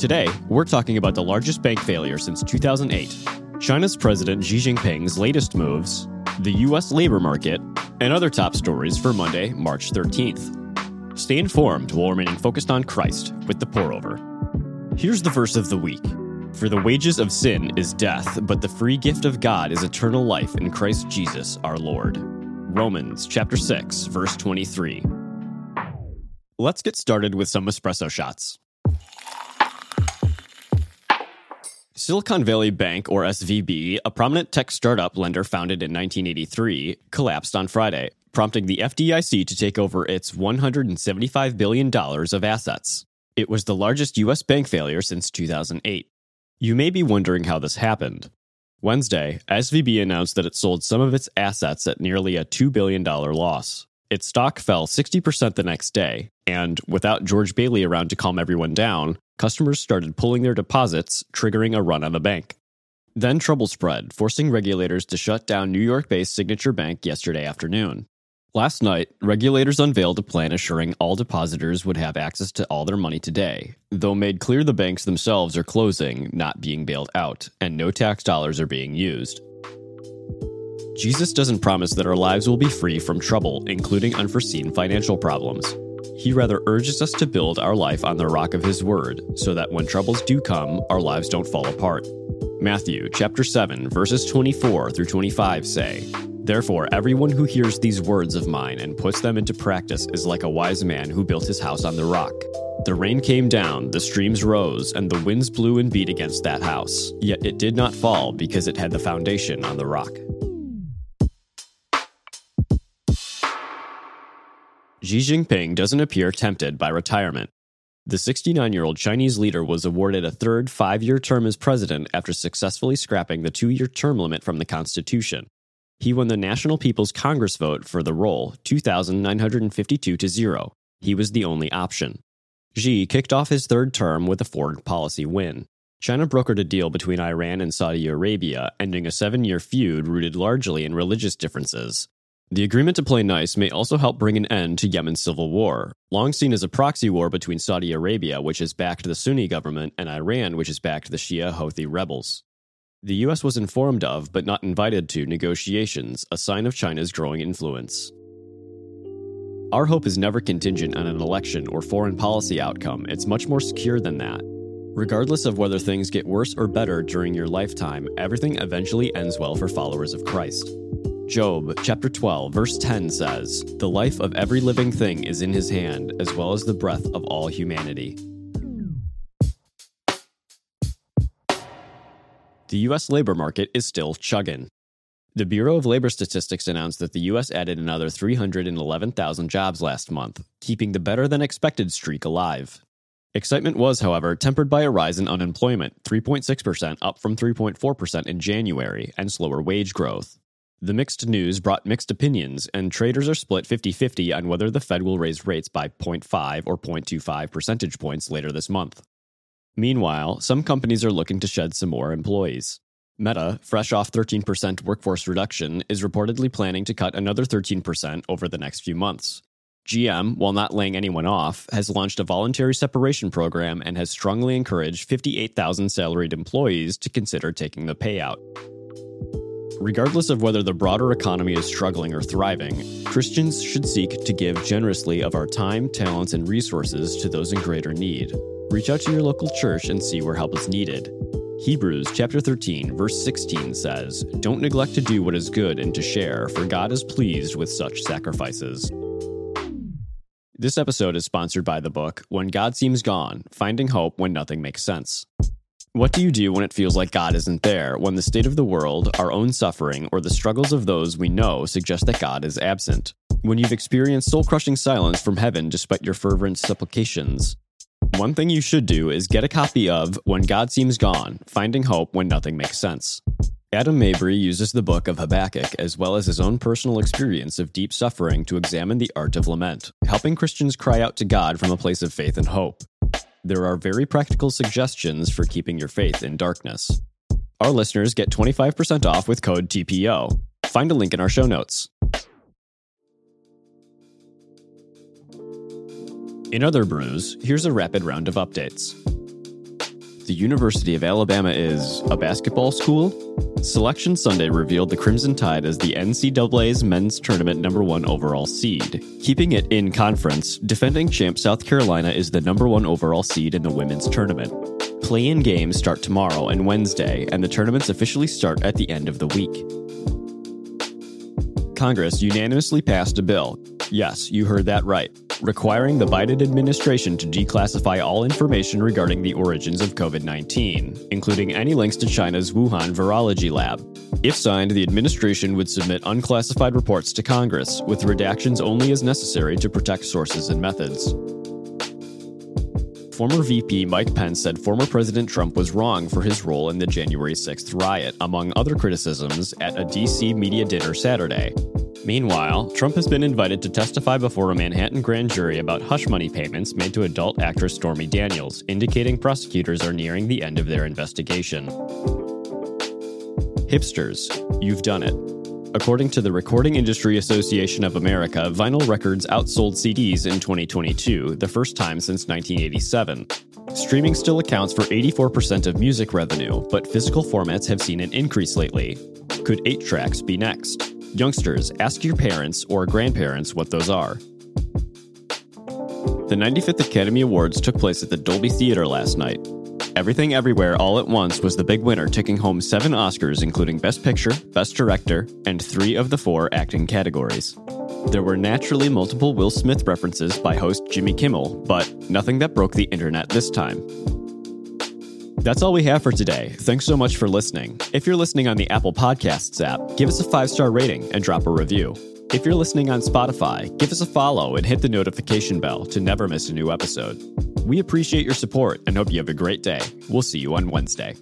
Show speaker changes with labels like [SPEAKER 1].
[SPEAKER 1] Today, we're talking about the largest bank failure since 2008, China's President Xi Jinping's latest moves, the U.S. labor market, and other top stories for Monday, March 13th. Stay informed while remaining focused on Christ with the pour over. Here's the verse of the week For the wages of sin is death, but the free gift of God is eternal life in Christ Jesus our Lord. Romans chapter 6, verse 23. Let's get started with some espresso shots. Silicon Valley Bank, or SVB, a prominent tech startup lender founded in 1983, collapsed on Friday, prompting the FDIC to take over its $175 billion of assets. It was the largest U.S. bank failure since 2008. You may be wondering how this happened. Wednesday, SVB announced that it sold some of its assets at nearly a $2 billion loss. Its stock fell 60% the next day, and without George Bailey around to calm everyone down, customers started pulling their deposits, triggering a run on the bank. Then trouble spread, forcing regulators to shut down New York based Signature Bank yesterday afternoon. Last night, regulators unveiled a plan assuring all depositors would have access to all their money today, though made clear the banks themselves are closing, not being bailed out, and no tax dollars are being used. Jesus doesn't promise that our lives will be free from trouble, including unforeseen financial problems. He rather urges us to build our life on the rock of his word, so that when troubles do come, our lives don't fall apart. Matthew chapter 7 verses 24 through 25 say, Therefore everyone who hears these words of mine and puts them into practice is like a wise man who built his house on the rock. The rain came down, the streams rose, and the winds blew and beat against that house. Yet it did not fall because it had the foundation on the rock. Xi Jinping doesn't appear tempted by retirement. The 69 year old Chinese leader was awarded a third five year term as president after successfully scrapping the two year term limit from the Constitution. He won the National People's Congress vote for the role, 2,952 to 0. He was the only option. Xi kicked off his third term with a foreign policy win. China brokered a deal between Iran and Saudi Arabia, ending a seven year feud rooted largely in religious differences. The agreement to play nice may also help bring an end to Yemen's civil war, long seen as a proxy war between Saudi Arabia, which has backed the Sunni government, and Iran, which has backed the Shia Houthi rebels. The U.S. was informed of, but not invited to, negotiations, a sign of China's growing influence. Our hope is never contingent on an election or foreign policy outcome, it's much more secure than that. Regardless of whether things get worse or better during your lifetime, everything eventually ends well for followers of Christ. Job chapter 12 verse 10 says, "The life of every living thing is in his hand, as well as the breath of all humanity." The US labor market is still chugging. The Bureau of Labor Statistics announced that the U.S. added another 311,000 jobs last month, keeping the better than expected streak alive. Excitement was, however, tempered by a rise in unemployment, 3.6% up from 3.4% in January, and slower wage growth. The mixed news brought mixed opinions, and traders are split 50 50 on whether the Fed will raise rates by 0.5 or 0.25 percentage points later this month. Meanwhile, some companies are looking to shed some more employees. Meta, fresh off 13% workforce reduction, is reportedly planning to cut another 13% over the next few months. GM, while not laying anyone off, has launched a voluntary separation program and has strongly encouraged 58,000 salaried employees to consider taking the payout. Regardless of whether the broader economy is struggling or thriving, Christians should seek to give generously of our time, talents, and resources to those in greater need. Reach out to your local church and see where help is needed. Hebrews chapter 13 verse 16 says, "Don't neglect to do what is good and to share, for God is pleased with such sacrifices." This episode is sponsored by the book When God Seems Gone: Finding Hope When Nothing Makes Sense. What do you do when it feels like God isn't there, when the state of the world, our own suffering, or the struggles of those we know suggest that God is absent? When you've experienced soul crushing silence from heaven despite your fervent supplications? One thing you should do is get a copy of When God Seems Gone Finding Hope When Nothing Makes Sense. Adam Mabry uses the book of Habakkuk as well as his own personal experience of deep suffering to examine the art of lament, helping Christians cry out to God from a place of faith and hope there are very practical suggestions for keeping your faith in darkness. Our listeners get 25% off with code TPO. Find a link in our show notes. In other brews, here's a rapid round of updates. the University of Alabama is a basketball school? Selection Sunday revealed the Crimson Tide as the NCAA's men's tournament number one overall seed. Keeping it in conference, defending champ South Carolina is the number one overall seed in the women's tournament. Play in games start tomorrow and Wednesday, and the tournaments officially start at the end of the week. Congress unanimously passed a bill. Yes, you heard that right requiring the Biden administration to declassify all information regarding the origins of COVID 19, including any links to China's Wuhan virology lab. If signed, the administration would submit unclassified reports to Congress, with redactions only as necessary to protect sources and methods. Former VP Mike Pence said former President Trump was wrong for his role in the January 6th riot, among other criticisms, at a DC media dinner Saturday. Meanwhile, Trump has been invited to testify before a Manhattan grand jury about hush money payments made to adult actress Stormy Daniels, indicating prosecutors are nearing the end of their investigation. Hipsters, you've done it. According to the Recording Industry Association of America, vinyl records outsold CDs in 2022, the first time since 1987. Streaming still accounts for 84% of music revenue, but physical formats have seen an increase lately. Could 8 tracks be next? Youngsters, ask your parents or grandparents what those are. The 95th Academy Awards took place at the Dolby Theater last night. Everything Everywhere All at Once was the big winner, taking home seven Oscars, including Best Picture, Best Director, and three of the four acting categories. There were naturally multiple Will Smith references by host Jimmy Kimmel, but nothing that broke the internet this time. That's all we have for today. Thanks so much for listening. If you're listening on the Apple Podcasts app, give us a five star rating and drop a review. If you're listening on Spotify, give us a follow and hit the notification bell to never miss a new episode. We appreciate your support and hope you have a great day. We'll see you on Wednesday.